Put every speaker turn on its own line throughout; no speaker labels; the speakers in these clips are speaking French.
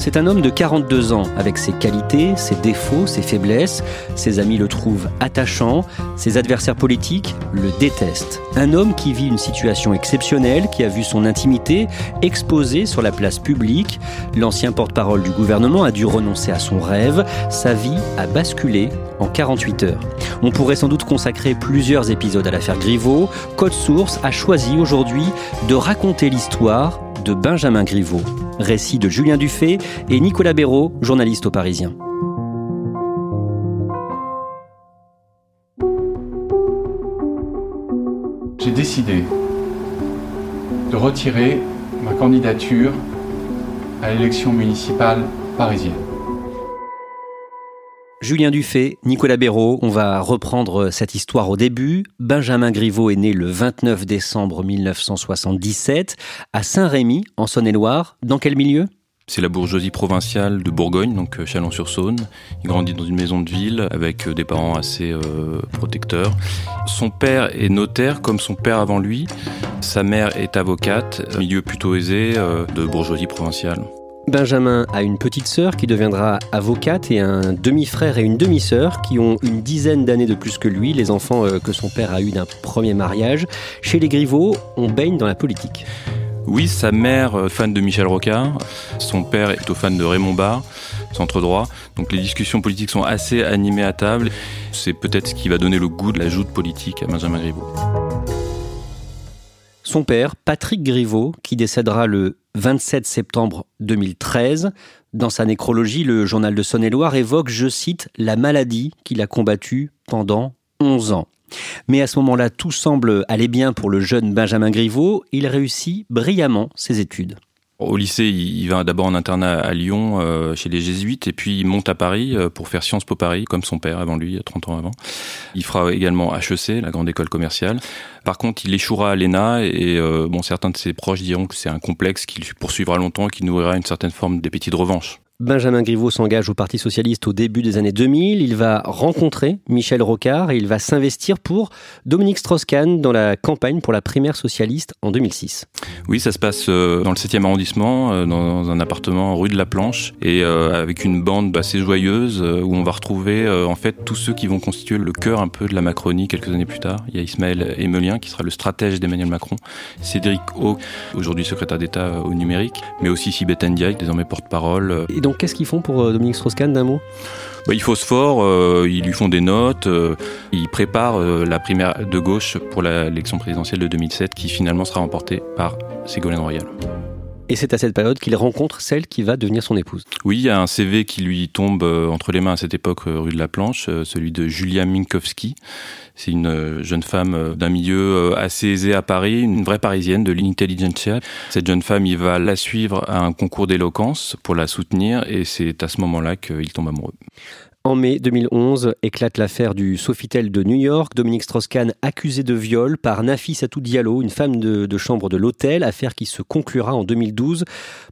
C'est un homme de 42 ans, avec ses qualités, ses défauts, ses faiblesses. Ses amis le trouvent attachant, ses adversaires politiques le détestent. Un homme qui vit une situation exceptionnelle, qui a vu son intimité exposée sur la place publique. L'ancien porte-parole du gouvernement a dû renoncer à son rêve. Sa vie a basculé en 48 heures. On pourrait sans doute consacrer plusieurs épisodes à l'affaire Griveaux. Code Source a choisi aujourd'hui de raconter l'histoire de Benjamin Griveaux. Récit de Julien Dufay et Nicolas Béraud, journaliste au Parisien.
J'ai décidé de retirer ma candidature à l'élection municipale parisienne.
Julien Dufay, Nicolas Béraud, on va reprendre cette histoire au début. Benjamin Griveaux est né le 29 décembre 1977 à Saint-Rémy, en Saône-et-Loire. Dans quel milieu?
C'est la bourgeoisie provinciale de Bourgogne, donc euh, Chalon-sur-Saône. Il grandit dans une maison de ville avec euh, des parents assez euh, protecteurs. Son père est notaire comme son père avant lui. Sa mère est avocate, milieu plutôt aisé de bourgeoisie provinciale.
Benjamin a une petite sœur qui deviendra avocate et un demi-frère et une demi-sœur qui ont une dizaine d'années de plus que lui, les enfants euh, que son père a eu d'un premier mariage. Chez les Griveaux, on baigne dans la politique.
Oui, sa mère, euh, fan de Michel Rocard, son père est plutôt fan de Raymond Barre, centre droit. Donc les discussions politiques sont assez animées à table. C'est peut-être ce qui va donner le goût de la joute politique à Benjamin Griveaux.
Son père, Patrick Griveaux, qui décédera le 27 septembre 2013. Dans sa nécrologie, le journal de Saône-et-Loire évoque, je cite, la maladie qu'il a combattue pendant 11 ans. Mais à ce moment-là, tout semble aller bien pour le jeune Benjamin Griveaux. Il réussit brillamment ses études.
Au lycée, il va d'abord en internat à Lyon, euh, chez les jésuites, et puis il monte à Paris euh, pour faire Sciences Po Paris, comme son père avant lui, 30 ans avant. Il fera également HEC, la grande école commerciale. Par contre, il échouera à l'ENA, et euh, bon, certains de ses proches diront que c'est un complexe qu'il poursuivra longtemps et qui nourrira une certaine forme d'appétit de revanche.
Benjamin Griveaux s'engage au Parti socialiste au début des années 2000. Il va rencontrer Michel Rocard et il va s'investir pour Dominique Strauss-Kahn dans la campagne pour la primaire socialiste en 2006.
Oui, ça se passe euh, dans le 7e arrondissement, euh, dans un appartement rue de la Planche, et euh, avec une bande assez joyeuse où on va retrouver en fait tous ceux qui vont constituer le cœur un peu de la Macronie quelques années plus tard. Il y a Ismaël Emelien qui sera le stratège d'Emmanuel Macron, Cédric O, aujourd'hui secrétaire d'État au numérique, mais aussi Sibeth Ndiaye, désormais porte-parole
donc qu'est-ce qu'ils font pour euh, Dominique Strauss-Kahn d'un mot?
Bah, ils phosphore, euh, ils lui font des notes, euh, ils préparent la primaire de gauche pour l'élection présidentielle de 2007 qui finalement sera remportée par Ségolène Royal.
Et c'est à cette période qu'il rencontre celle qui va devenir son épouse.
Oui, il y a un CV qui lui tombe entre les mains à cette époque rue de la Planche, celui de Julia Minkowski. C'est une euh, jeune femme euh, d'un milieu euh, assez aisé à Paris, une vraie parisienne de l'intelligentsia. Cette jeune femme, il va la suivre à un concours d'éloquence pour la soutenir et c'est à ce moment-là qu'il tombe amoureux.
En mai 2011, éclate l'affaire du Sofitel de New York. Dominique Strauss-Kahn accusé de viol par Nafissatou Diallo, une femme de, de chambre de l'hôtel, affaire qui se conclura en 2012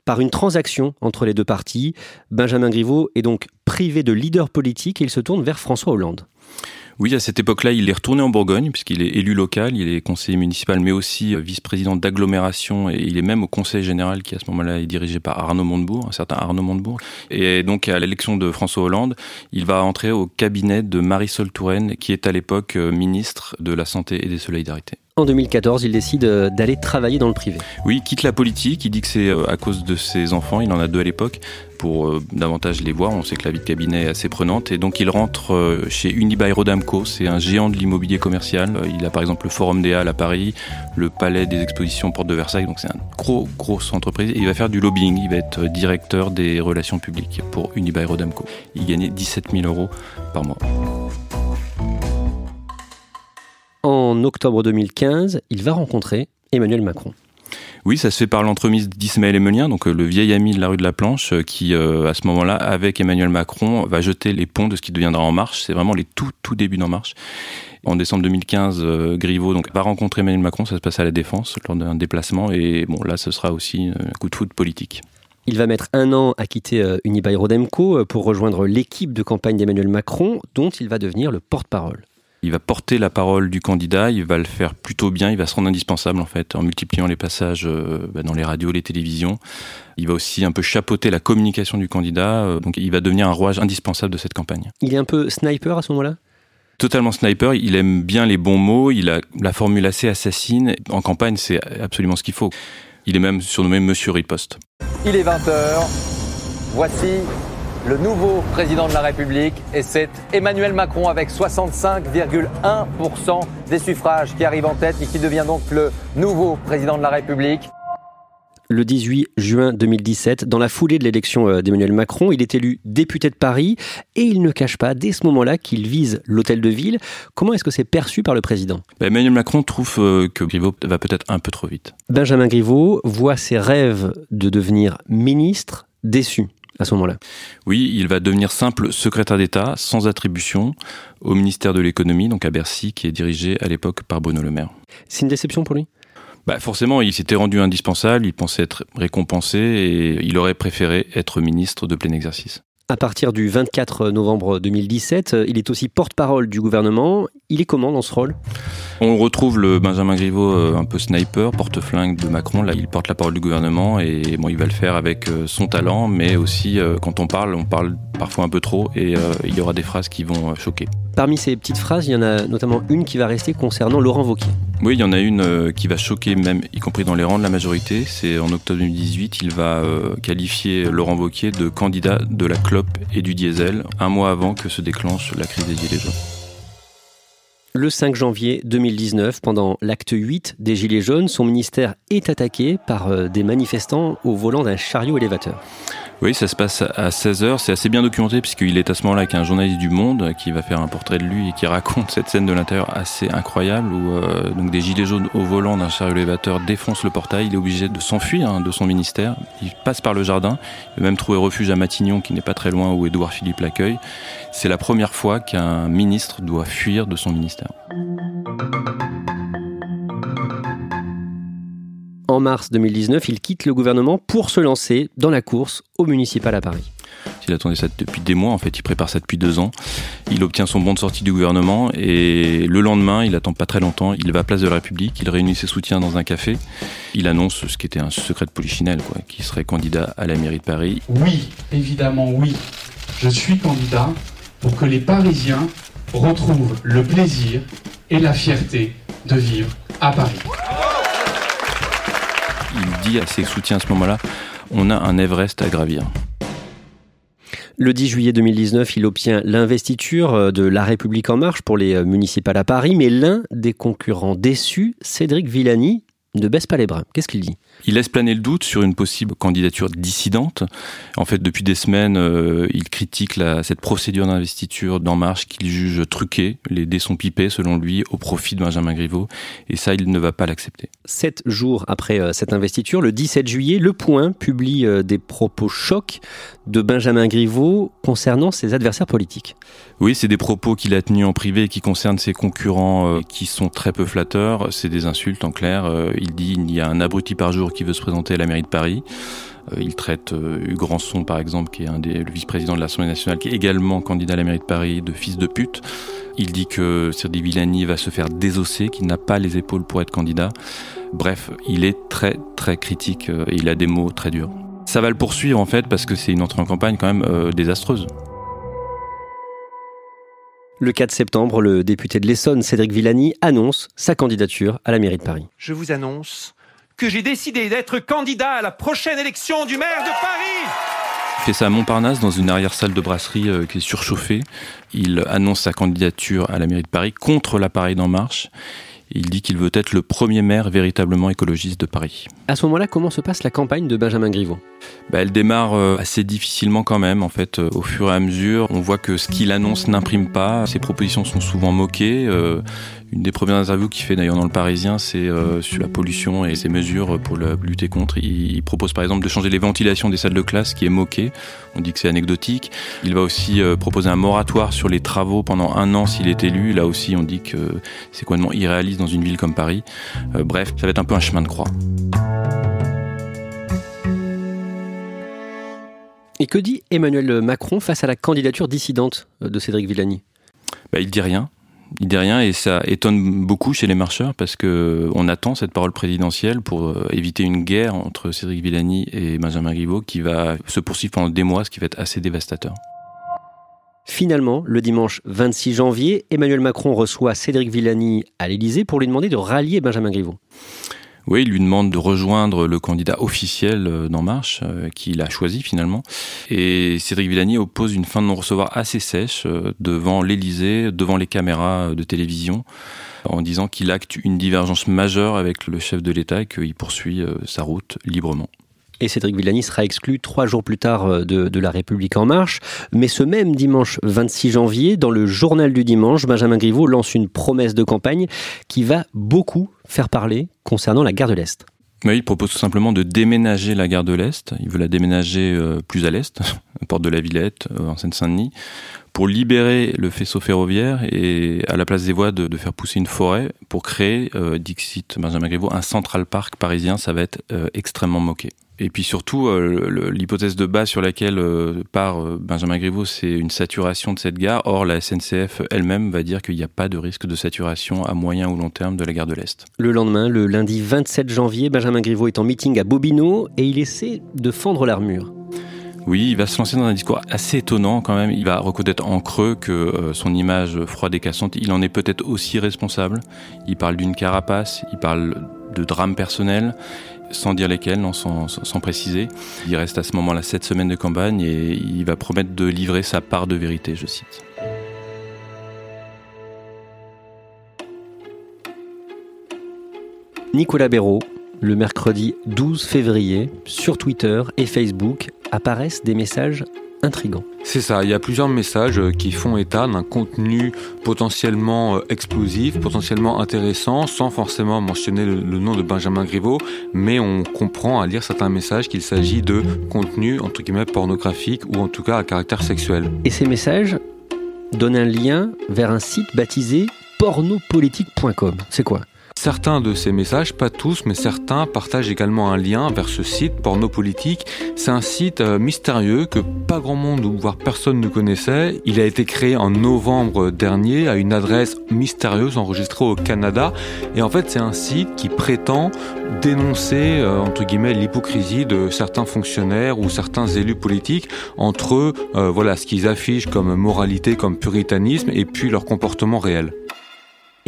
par une transaction entre les deux parties. Benjamin Griveaux est donc privé de leader politique et il se tourne vers François Hollande.
Oui, à cette époque-là, il est retourné en Bourgogne, puisqu'il est élu local, il est conseiller municipal, mais aussi vice-président d'agglomération, et il est même au conseil général, qui à ce moment-là est dirigé par Arnaud Montebourg, un certain Arnaud Montebourg. Et donc, à l'élection de François Hollande, il va entrer au cabinet de Marisol Touraine, qui est à l'époque euh, ministre de la Santé et des Solidarités.
En 2014, il décide euh, d'aller travailler dans le privé.
Oui, il quitte la politique, il dit que c'est à cause de ses enfants, il en a deux à l'époque, pour euh, davantage les voir. On sait que la vie de cabinet est assez prenante. Et donc il rentre euh, chez Unibail Rodamco, c'est un géant de l'immobilier commercial. Il a par exemple le Forum des Halles à Paris, le Palais des Expositions Porte de Versailles. Donc c'est une gros, grosse entreprise. Il va faire du lobbying, il va être directeur des relations publiques pour Unibail Rodamco. Il gagnait 17 000 euros par mois.
En octobre 2015, il va rencontrer Emmanuel Macron.
Oui, ça se fait par l'entremise d'Ismaël Emelien, donc euh, le vieil ami de la rue de la Planche, euh, qui euh, à ce moment-là, avec Emmanuel Macron, va jeter les ponts de ce qui deviendra En Marche. C'est vraiment les tout tout débuts d'En Marche. En décembre 2015, Griveaux donc, va rencontrer Emmanuel Macron, ça se passe à la Défense, lors d'un déplacement, et bon là, ce sera aussi un coup de foot politique.
Il va mettre un an à quitter Unibail Rodemco pour rejoindre l'équipe de campagne d'Emmanuel Macron, dont il va devenir le porte-parole.
Il va porter la parole du candidat, il va le faire plutôt bien, il va se rendre indispensable en fait, en multipliant les passages euh, bah, dans les radios, les télévisions. Il va aussi un peu chapeauter la communication du candidat, euh, donc il va devenir un rouage indispensable de cette campagne.
Il est un peu sniper à ce moment-là?
Totalement sniper, il aime bien les bons mots, il a la formule assez assassine. En campagne, c'est absolument ce qu'il faut. Il est même surnommé Monsieur Riposte.
Il est 20h. Voici le nouveau président de la République et c'est Emmanuel Macron avec 65,1% des suffrages qui arrive en tête et qui devient donc le nouveau président de la République.
Le 18 juin 2017, dans la foulée de l'élection euh, d'Emmanuel Macron, il est élu député de Paris et il ne cache pas dès ce moment-là qu'il vise l'hôtel de ville. Comment est-ce que c'est perçu par le président?
Bah, Emmanuel Macron trouve euh, que Griveaux va peut-être un peu trop vite.
Benjamin Griveaux voit ses rêves de devenir ministre déçus à ce moment-là
Oui, il va devenir simple secrétaire d'État, sans attribution, au ministère de l'économie, donc à Bercy, qui est dirigé à l'époque par Bruno Le Maire.
C'est une déception pour lui?
Bah forcément, il s'était rendu indispensable, il pensait être récompensé et il aurait préféré être ministre de plein exercice.
À partir du 24 novembre 2017, il est aussi porte-parole du gouvernement. Il est comment dans ce rôle?
On retrouve le Benjamin Griveaux euh, un peu sniper, porte-flingue de Macron. Là, il porte la parole du gouvernement et bon, il va le faire avec euh, son talent, mais aussi euh, quand on parle, on parle parfois un peu trop et il y aura des phrases qui vont choquer.
Parmi ces petites phrases, il y en a notamment une qui va rester concernant Laurent Wauquiez.
Oui, il y en a une euh, qui va choquer même, y compris dans les rangs de la majorité. C'est en octobre 2018, il va euh, qualifier Laurent Wauquiez de candidat de la clope et du diesel, un mois avant que se déclenche la crise des Gilets jaunes.
Le 5 janvier 2019, pendant l'acte 8 des Gilets jaunes, son ministère est attaqué par euh, des manifestants au volant d'un chariot élévateur.
Oui, ça se passe à 16h. C'est assez bien documenté puisqu'il est à ce moment-là avec un journaliste du Monde qui va faire un portrait de lui et qui raconte cette scène de l'intérieur assez incroyable où euh, des gilets jaunes au volant d'un chariot élévateur défoncent le portail. Il est obligé de s'enfuir hein, de son ministère. Il passe par le jardin. Il va même trouver refuge à Matignon qui n'est pas très loin où Édouard Philippe l'accueille. C'est la première fois qu'un ministre doit fuir de son ministère.
En mars 2019, il quitte le gouvernement pour se lancer dans la course au municipal à Paris.
Il attendait ça depuis des mois, en fait, il prépare ça depuis deux ans. Il obtient son bon de sortie du gouvernement et le lendemain, il attend pas très longtemps, il va à Place de la République, il réunit ses soutiens dans un café. Il annonce ce qui était un secret de polichinelle, quoi, qui serait candidat à la mairie de Paris.
Oui, évidemment, oui. Je suis candidat pour que les Parisiens retrouvent le plaisir et la fierté de vivre à Paris
il dit à ses soutiens à ce moment-là, on a un Everest à gravir.
Le 10 juillet 2019, il obtient l'investiture de La République en marche pour les municipales à Paris, mais l'un des concurrents déçus, Cédric Villani, ne baisse pas les bras. Qu'est-ce qu'il dit?
Il laisse planer le doute sur une possible candidature dissidente. En fait, depuis des semaines, euh, il critique la, cette procédure d'investiture d'En Marche qu'il juge truquée. Les dés sont pipés, selon lui, au profit de Benjamin Griveaux. Et ça, il ne va pas l'accepter.
Sept jours après euh, cette investiture, le 17 juillet, Le Point publie euh, des propos chocs de Benjamin Griveaux concernant ses adversaires politiques.
Oui, c'est des propos qu'il a tenus en privé qui concernent ses concurrents qui sont très peu flatteurs. C'est des insultes en clair. il dit il y a un abruti par jour qui veut se présenter à la mairie de Paris. Euh, il traite euh, Hugues Ranson, par exemple, qui est un des, le vice-président de l'Assemblée nationale, qui est également candidat à la mairie de Paris, de fils de pute. Il dit que Cyril Villani va se faire désosser, qu'il n'a pas les épaules pour être candidat. Bref, il est très très critique et il a des mots très durs. Ça va le poursuivre en fait parce que c'est une entrée en campagne quand même euh, désastreuse.
Le 4 septembre, le député de l'Essonne, Cédric Villani, annonce sa candidature à la mairie de Paris.
Je vous annonce que j'ai décidé d'être candidat à la prochaine élection du maire de Paris.
Il fait ça à Montparnasse dans une arrière-salle de brasserie euh, qui est surchauffée. Il annonce sa candidature à la mairie de Paris contre l'appareil d'En Marche. Il dit qu'il veut être le premier maire véritablement écologiste de Paris.
À ce moment-là, comment se passe la campagne de Benjamin Griveaux?
Bah, Elle démarre euh, assez difficilement quand même. En fait, euh, au fur et à mesure, on voit que ce qu'il annonce n'imprime pas. Ses propositions sont souvent moquées. Euh, une des premières interviews qu'il fait d'ailleurs dans le Parisien, c'est sur la pollution et ses mesures pour lutter contre. Il, propose par exemple de changer les ventilations des salles de classe, qui est moqué. On dit que c'est anecdotique. Il va aussi proposer un moratoire sur les travaux pendant un an s'il est élu. Là aussi, on dit que c'est complètement irréaliste dans une ville comme Paris. bref, ça va être un peu un chemin de croix.
Et que dit Emmanuel Macron face à la candidature dissidente de Cédric Villani?
Bah, Il dit rien. Il dit rien et ça étonne beaucoup chez les marcheurs parce que on attend cette parole présidentielle pour euh, éviter une guerre entre Cédric Villani et Benjamin Griveaux qui va se poursuivre pendant des mois, ce qui va être assez dévastateur.
Finalement, le dimanche 26 janvier, Emmanuel Macron reçoit Cédric Villani à l'Élysée pour lui demander de rallier Benjamin Griveaux.
Oui, il lui demande de rejoindre le candidat officiel euh, d'En Marche, euh, qu'il a choisi finalement. Et Cédric Villani oppose une fin de non-recevoir assez sèche euh, devant l'Élysée, devant les caméras de télévision, en disant qu'il acte une divergence majeure avec le chef de l'État et qu'il poursuit sa route librement.
Et Cédric Villani sera exclu trois jours plus tard euh, de, La République En Marche. Mais ce même dimanche 26 janvier, dans le journal du dimanche, Benjamin Griveaux lance une promesse de campagne qui va beaucoup faire parler concernant la gare de l'Est.
il propose tout simplement de déménager la gare de l'Est. Il veut la déménager euh, plus à l'Est, à Porte de la Villette, euh, en Seine-Saint-Denis, pour libérer le faisceau ferroviaire et à la place des voies de, faire pousser une forêt pour créer, Dixit Benjamin Griveaux, un Central Park parisien. Ça va être extrêmement moqué. Et puis surtout, euh, l'hypothèse de base sur laquelle euh, part euh, Benjamin Griveaux, c'est une saturation de cette gare. Or, la SNCF elle-même va dire qu'il n'y a pas de risque de saturation à moyen ou long terme de la gare de l'Est.
Le lendemain, le lundi 27 janvier, Benjamin Griveaux est en meeting à Bobino et il essaie de fendre l'armure.
Oui, il va se lancer dans un discours assez étonnant quand même. Il va reconnaître en creux que son image froide et cassante, il en est peut-être aussi responsable. Il parle d'une carapace, il parle de drame personnel sans dire lesquels, non, sans, préciser. Il reste à ce moment-là sept semaines de campagne et il va promettre de livrer sa part de vérité, je cite.
Nicolas Béraud, le mercredi 12 février, sur Twitter et Facebook, apparaissent des messages intrigant.
C'est ça, il y a plusieurs messages euh, qui font état d'un contenu potentiellement euh, explosif, potentiellement intéressant, sans forcément mentionner le, nom de Benjamin Griveaux, mais on comprend à lire certains messages qu'il s'agit de contenu, entre guillemets, pornographique ou en tout cas à caractère sexuel.
Et ces messages donnent un lien vers un site baptisé pornopolitique.com. C'est quoi?
Certains de ces messages, pas tous, mais certains partagent également un lien vers ce site Pornopolitique. C'est un site euh, mystérieux que pas grand monde ou voire personne ne connaissait. Il a été créé en novembre dernier à une adresse mystérieuse enregistrée au Canada. Et en fait, c'est un site qui prétend dénoncer, euh, entre guillemets, l'hypocrisie de certains fonctionnaires ou certains élus politiques entre, euh, voilà, ce qu'ils affichent comme moralité, comme puritanisme et puis leur comportement réel.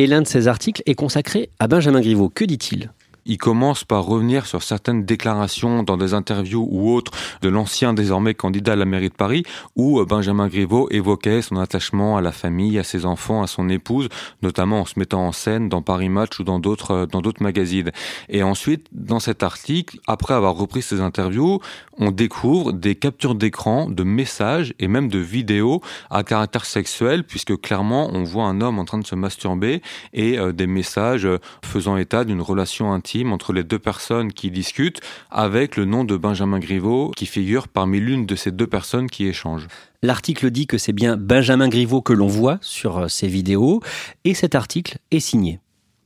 Et l'un de ces articles est consacré à Benjamin Griveaux. Que dit-il?
Il commence par revenir sur certaines déclarations dans des interviews ou autres de l'ancien désormais candidat à la mairie de Paris, où euh, Benjamin Griveaux évoquait son attachement à la famille, à ses enfants, à son épouse, notamment en se mettant en scène dans Paris Match ou dans d'autres euh, dans d'autres magazines. Et ensuite, dans cet article, après avoir repris ces interviews, on découvre des captures d'écran, de messages et même de vidéos à caractère sexuel, puisque clairement on voit un homme en train de se masturber et euh, des messages faisant état d'une relation intime entre les deux personnes qui discutent, avec le nom de Benjamin Griveaux qui figure parmi l'une de ces deux personnes qui échangent.
L'article dit que c'est bien Benjamin Griveaux que l'on voit sur euh, ces vidéos, et cet article est signé.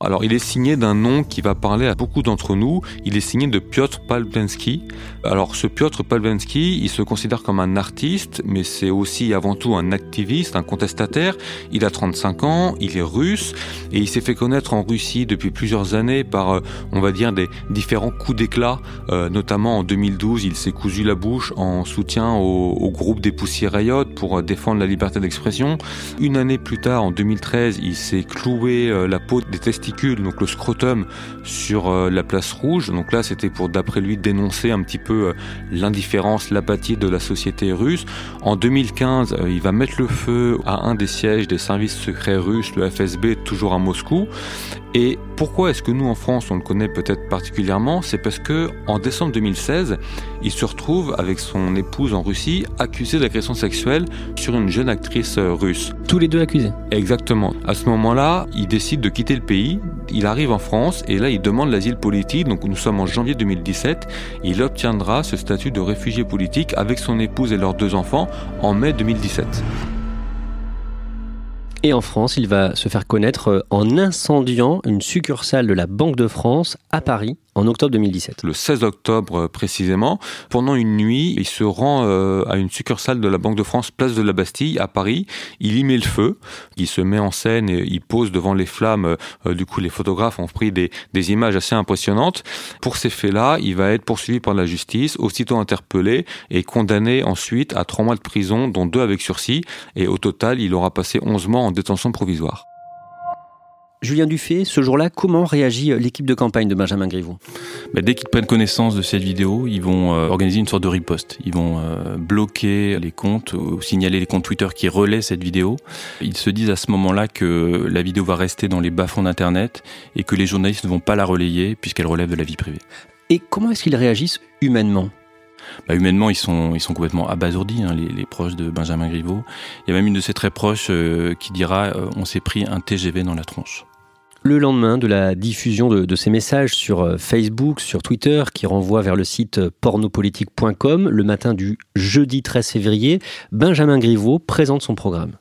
Alors, il est signé d'un nom qui va parler à beaucoup d'entre nous. Il est signé de Piotr Palvensky. Alors, ce Piotr Palvensky, il se considère comme un artiste, mais c'est aussi avant tout un activiste, un contestataire. Il a 35 ans, il est russe et il s'est fait connaître en Russie depuis plusieurs années par, euh, on va dire, des différents coups d'éclat. Euh, notamment en 2012, il s'est cousu la bouche en soutien au, au groupe des Poussières Riot pour euh, défendre la liberté d'expression. Une année plus tard, en 2013, il s'est cloué la peau des testicules, donc le scrotum, sur la place rouge. Donc là, c'était pour, d'après lui, dénoncer un petit peu l'indifférence, l'apathie de la société russe. En 2015, il va mettre le feu à un des sièges des services secrets russes, le FSB, toujours à Moscou. Et pourquoi est-ce que nous en France on le connaît peut-être particulièrement? C'est parce que en décembre 2016, il se retrouve avec son épouse en Russie accusé d'agression sexuelle sur une jeune actrice euh, russe.
Tous les deux accusés?
Exactement. À ce moment-là, il décide de quitter le pays. Il arrive en France et là il demande l'asile politique. Donc nous sommes en janvier 2017. il obtiendra ce statut de réfugié politique avec son épouse et leurs deux enfants en mai 2017.
Et en France, il va se faire connaître euh, en incendiant une succursale de la Banque de France à Paris en octobre 2017.
Le 16 octobre euh, précisément, pendant une nuit, il se rend euh, à une succursale de la Banque de France, place de la Bastille, à Paris. Il y met le feu, il se met en scène et il pose devant les flammes. Euh, du coup, les photographes ont pris des, des images assez impressionnantes. Pour ces faits-là, il va être poursuivi par la justice, aussitôt interpellé et condamné ensuite à trois mois de prison, dont deux avec sursis. Et au total, il aura passé 11 mois en détention provisoire.
Julien Dufay, ce jour-là, comment réagit euh, l'équipe de campagne de Benjamin Griveaux?
Bah, Dès qu'ils prennent connaissance de cette vidéo, ils vont euh, organiser une sorte de riposte. Ils vont euh, bloquer les comptes ou signaler les comptes Twitter qui relaient cette vidéo. Ils se disent à ce moment-là que la vidéo va rester dans les bas-fonds d'Internet et que les journalistes ne vont pas la relayer puisqu'elle relève de la vie privée.
Et comment est-ce qu'ils réagissent humainement?
Bah, humainement, ils sont, ils sont complètement abasourdis, hein, les, les, proches de Benjamin Griveaux. Il y a même une de ses très proches qui dira On s'est pris un TGV dans la tronche
le lendemain de la diffusion de, ces messages sur euh, Facebook, sur Twitter, qui renvoie vers le site euh, pornopolitique.com, le matin du jeudi 13 février, Benjamin Griveaux présente son programme.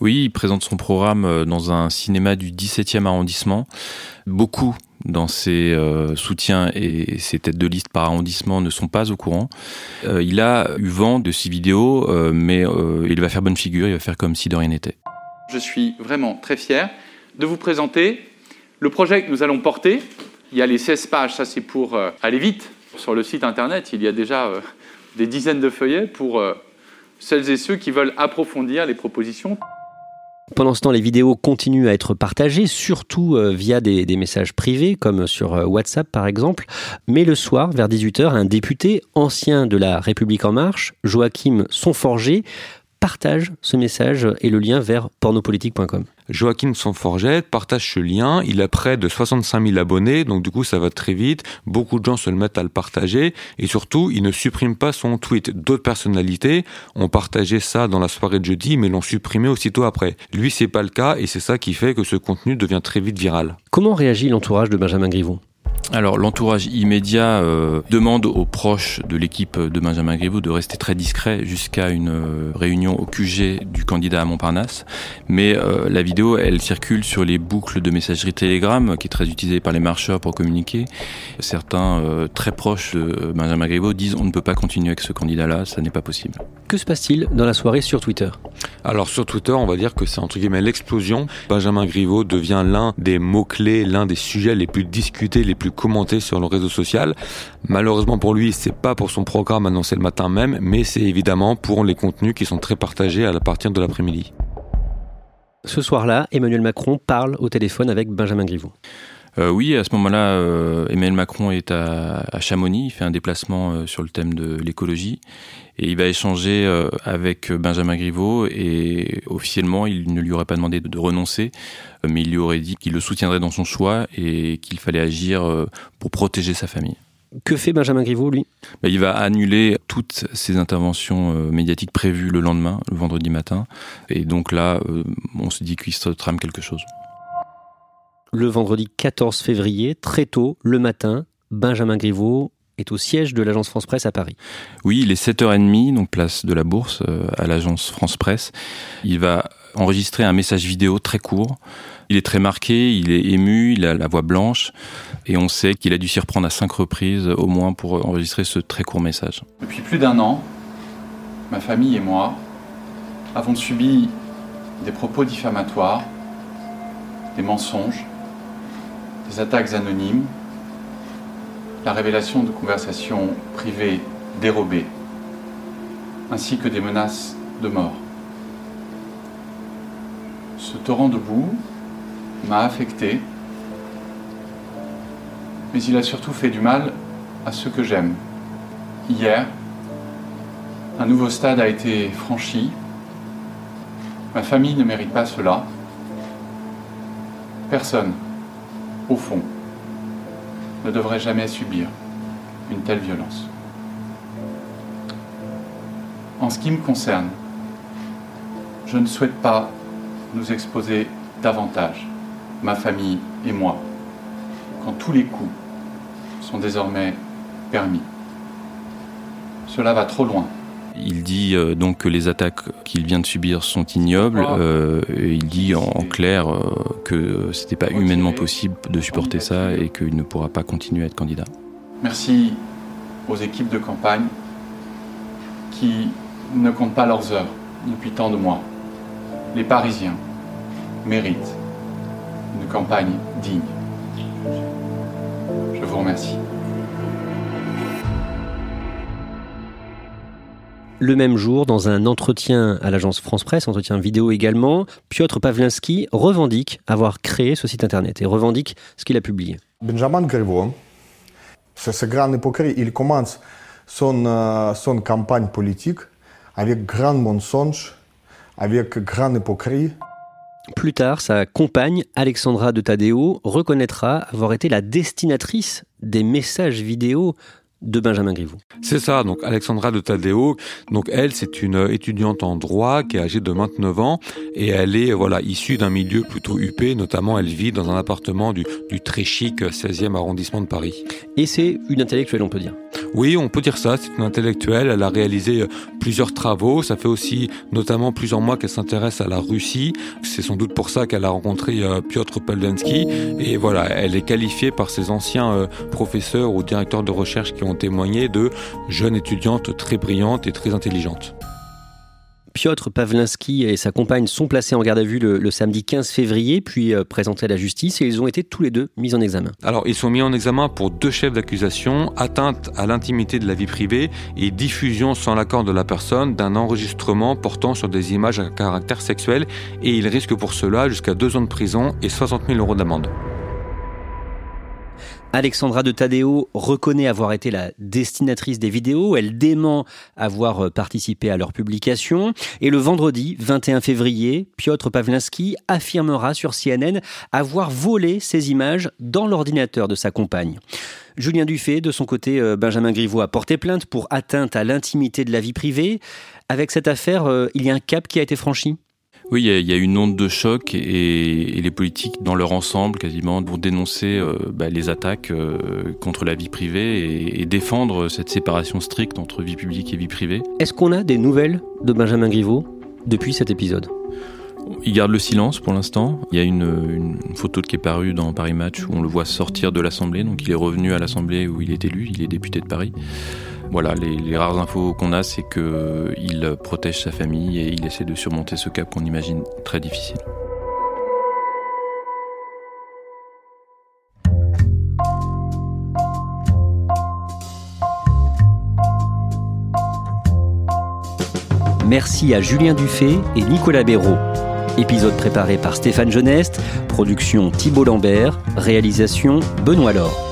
Oui, il présente son programme euh, dans un cinéma du 17e arrondissement. Beaucoup dans ses soutiens et ses têtes de liste par arrondissement ne sont pas au courant. il a eu vent de ces vidéos, mais il va faire bonne figure, il va faire comme si de rien n'était.
Je suis vraiment très fier de vous présenter le projet que nous allons porter, il y a les 16 pages, ça c'est pour euh, aller vite. Sur le site internet, il y a déjà euh, des dizaines de feuillets pour euh, celles et ceux qui veulent approfondir les propositions.
Pendant ce temps, les vidéos continuent à être partagées, surtout via des, des, messages privés, comme sur WhatsApp par exemple. Mais le soir, vers 18h, un député ancien de la République en marche, Joachim Sonforger, partage ce message et le lien vers pornopolitique.com.
Joachim Sonforget partage ce lien, il a près de 65 000 abonnés, donc du coup ça va très vite, beaucoup de gens se le mettent à le partager, et surtout il ne supprime pas son tweet. D'autres personnalités ont partagé ça dans la soirée de jeudi, mais l'ont supprimé aussitôt après. Lui c'est pas le cas, et c'est ça qui fait que ce contenu devient très vite viral.
Comment réagit l'entourage de Benjamin Griveaux?
Alors l'entourage immédiat euh, demande aux proches de l'équipe de Benjamin Griveaux de rester très discret jusqu'à une euh, réunion au QG du candidat à Montparnasse. Mais euh, la vidéo, elle circule sur les boucles de messagerie Telegram, qui est très utilisée par les marcheurs pour communiquer. Certains très proches de Benjamin Griveaux disent on ne peut pas continuer avec ce candidat-là, ça n'est pas possible.
Que se passe-t-il dans la soirée sur Twitter?
Alors sur Twitter, on va dire que c'est entre guillemets l'explosion. Benjamin Griveaux devient l'un des mots-clés, l'un des sujets les plus discutés, les plus commenter sur le réseau social. Malheureusement pour lui, c'est pas pour son programme annoncé le matin même, mais c'est évidemment pour les contenus qui sont très partagés à partir de l'après-midi.
Ce soir-là, Emmanuel Macron parle au téléphone avec Benjamin Griveaux.
Euh, oui, à ce moment-là, euh, Emmanuel Macron est à, Chamonix, il fait un déplacement euh, sur le thème de l'écologie. Et il va échanger avec Benjamin Griveaux. Et officiellement, il ne lui aurait pas demandé de, renoncer, mais il lui aurait dit qu'il le soutiendrait dans son choix et qu'il fallait agir pour protéger sa famille.
Que fait Benjamin Griveaux, lui?
Ben, Il va annuler toutes ses interventions médiatiques prévues le lendemain, le vendredi matin. Et donc là, on se dit qu'il se trame quelque chose
le vendredi 14 février, très tôt, le matin, Benjamin Griveaux est au siège de l'agence France Presse à Paris.
Oui, il est 7h30, donc place de la Bourse, euh, à l'agence France Presse. Il va enregistrer un message vidéo très court Il est très marqué, il est ému, il a la voix blanche, et on sait qu'il a dû s'y reprendre à cinq reprises au moins pour enregistrer ce très court message.
Depuis plus d'un an, ma famille et moi avons subi des propos diffamatoires, des mensonges, des attaques anonymes, la révélation de conversations privées dérobées, ainsi que des menaces de mort. Ce torrent de boue m'a affecté, mais il a surtout fait du mal à ceux que j'aime. Hier, un nouveau stade a été franchi. Ma famille ne mérite pas cela. Personne, au fond, ne devrait jamais subir une telle violence. En ce qui me concerne, je ne souhaite pas nous exposer davantage, ma famille et moi, quand tous les coups sont désormais permis. Cela va trop loin.
Il dit euh, donc que les attaques qu'il vient de subir sont ignobles. Euh, et il dit en, en clair euh, que c'était pas humainement possible de supporter ça et qu'il ne pourra pas continuer à être candidat.
Merci aux équipes de campagne qui ne comptent pas leurs heures depuis tant de mois. Les Parisiens méritent une campagne digne. Je vous remercie.
Le même jour, dans un entretien à l'agence France Presse, entretien vidéo également, Piotr Pawlinski revendique avoir créé ce site internet et revendique ce qu'il a publié.
Benjamin Griveaux, c'est ce grand hypocrite, il commence son, euh, son campagne politique avec grand mensonge, avec grand hypocrite.
Plus tard, sa compagne, Alexandra de Tadeo, reconnaîtra avoir été la destinatrice des messages vidéo de Benjamin Griveaux.
C'est ça, donc Alexandra de Tadeo, donc elle c'est une étudiante en droit qui est âgée de 29 ans et elle est voilà issue d'un milieu plutôt huppé, notamment elle vit dans un appartement du, du très chic 16e arrondissement de Paris.
Et c'est une intellectuelle on peut dire.
Oui, on peut dire ça, c'est une intellectuelle, elle a réalisé euh, plusieurs travaux, ça fait aussi notamment plusieurs mois qu'elle s'intéresse à la Russie, c'est sans doute pour ça qu'elle a rencontré euh, Piotr Pawlenski et voilà, elle est qualifiée par ses anciens euh, professeurs ou directeurs de recherche qui ont témoigné de jeunes étudiantes très brillantes et très intelligentes.
Piotr Pawlinski et sa compagne sont placés en garde à vue le, le samedi 15 février, puis euh, présentés à la justice, et ils ont été tous les deux mis en examen.
Alors, ils sont mis en examen pour deux chefs d'accusation, atteinte à l'intimité de la vie privée et diffusion sans l'accord de la personne d'un enregistrement portant sur des images à caractère sexuel, et ils risquent pour cela jusqu'à deux ans de prison et 60 000 euros d'amende.
Alexandra de Tadeo reconnaît avoir été la destinatrice des vidéos, elle dément avoir euh, participé à leur publication, et le vendredi 21 février, Piotr Pawlinski affirmera sur CNN avoir volé ces images dans l'ordinateur de sa compagne. Julien Dufay, de son côté, euh, Benjamin Griveaux a porté plainte pour atteinte à l'intimité de la vie privée. Avec cette affaire, euh, il y a un cap qui a été franchi
oui, il y, a, il y, a, une onde de choc et, et, les politiques dans leur ensemble quasiment pour dénoncer euh, bah, les attaques euh, contre la vie privée et, et, défendre cette séparation stricte entre vie publique et vie privée.
Est-ce qu'on a des nouvelles de Benjamin Griveaux depuis cet épisode?
Il garde le silence pour l'instant. Il y a une, une, photo qui est parue dans Paris Match où on le voit sortir de l'Assemblée. Donc il est revenu à l'Assemblée où il est élu, il est député de Paris. Voilà, les, rares infos qu'on a, c'est qu'il protège sa famille et il essaie de surmonter ce cap qu'on imagine très difficile.
Merci à Julien Dufay et Nicolas Béraud. Épisode préparé par Stéphane Geneste, production Thibault Lambert, réalisation Benoît Laure.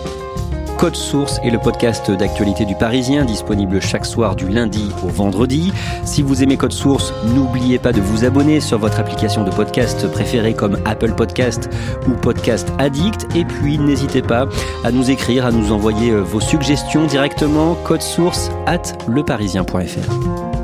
Code Source est le podcast d'actualité du Parisien, disponible chaque soir du lundi au vendredi. Si vous aimez Code Source, n'oubliez pas de vous abonner sur votre application de podcast préférée comme Apple Podcast ou Podcast Addict. Et puis, n'hésitez pas à nous écrire, à nous envoyer vos suggestions directement code source at leparisien.fr.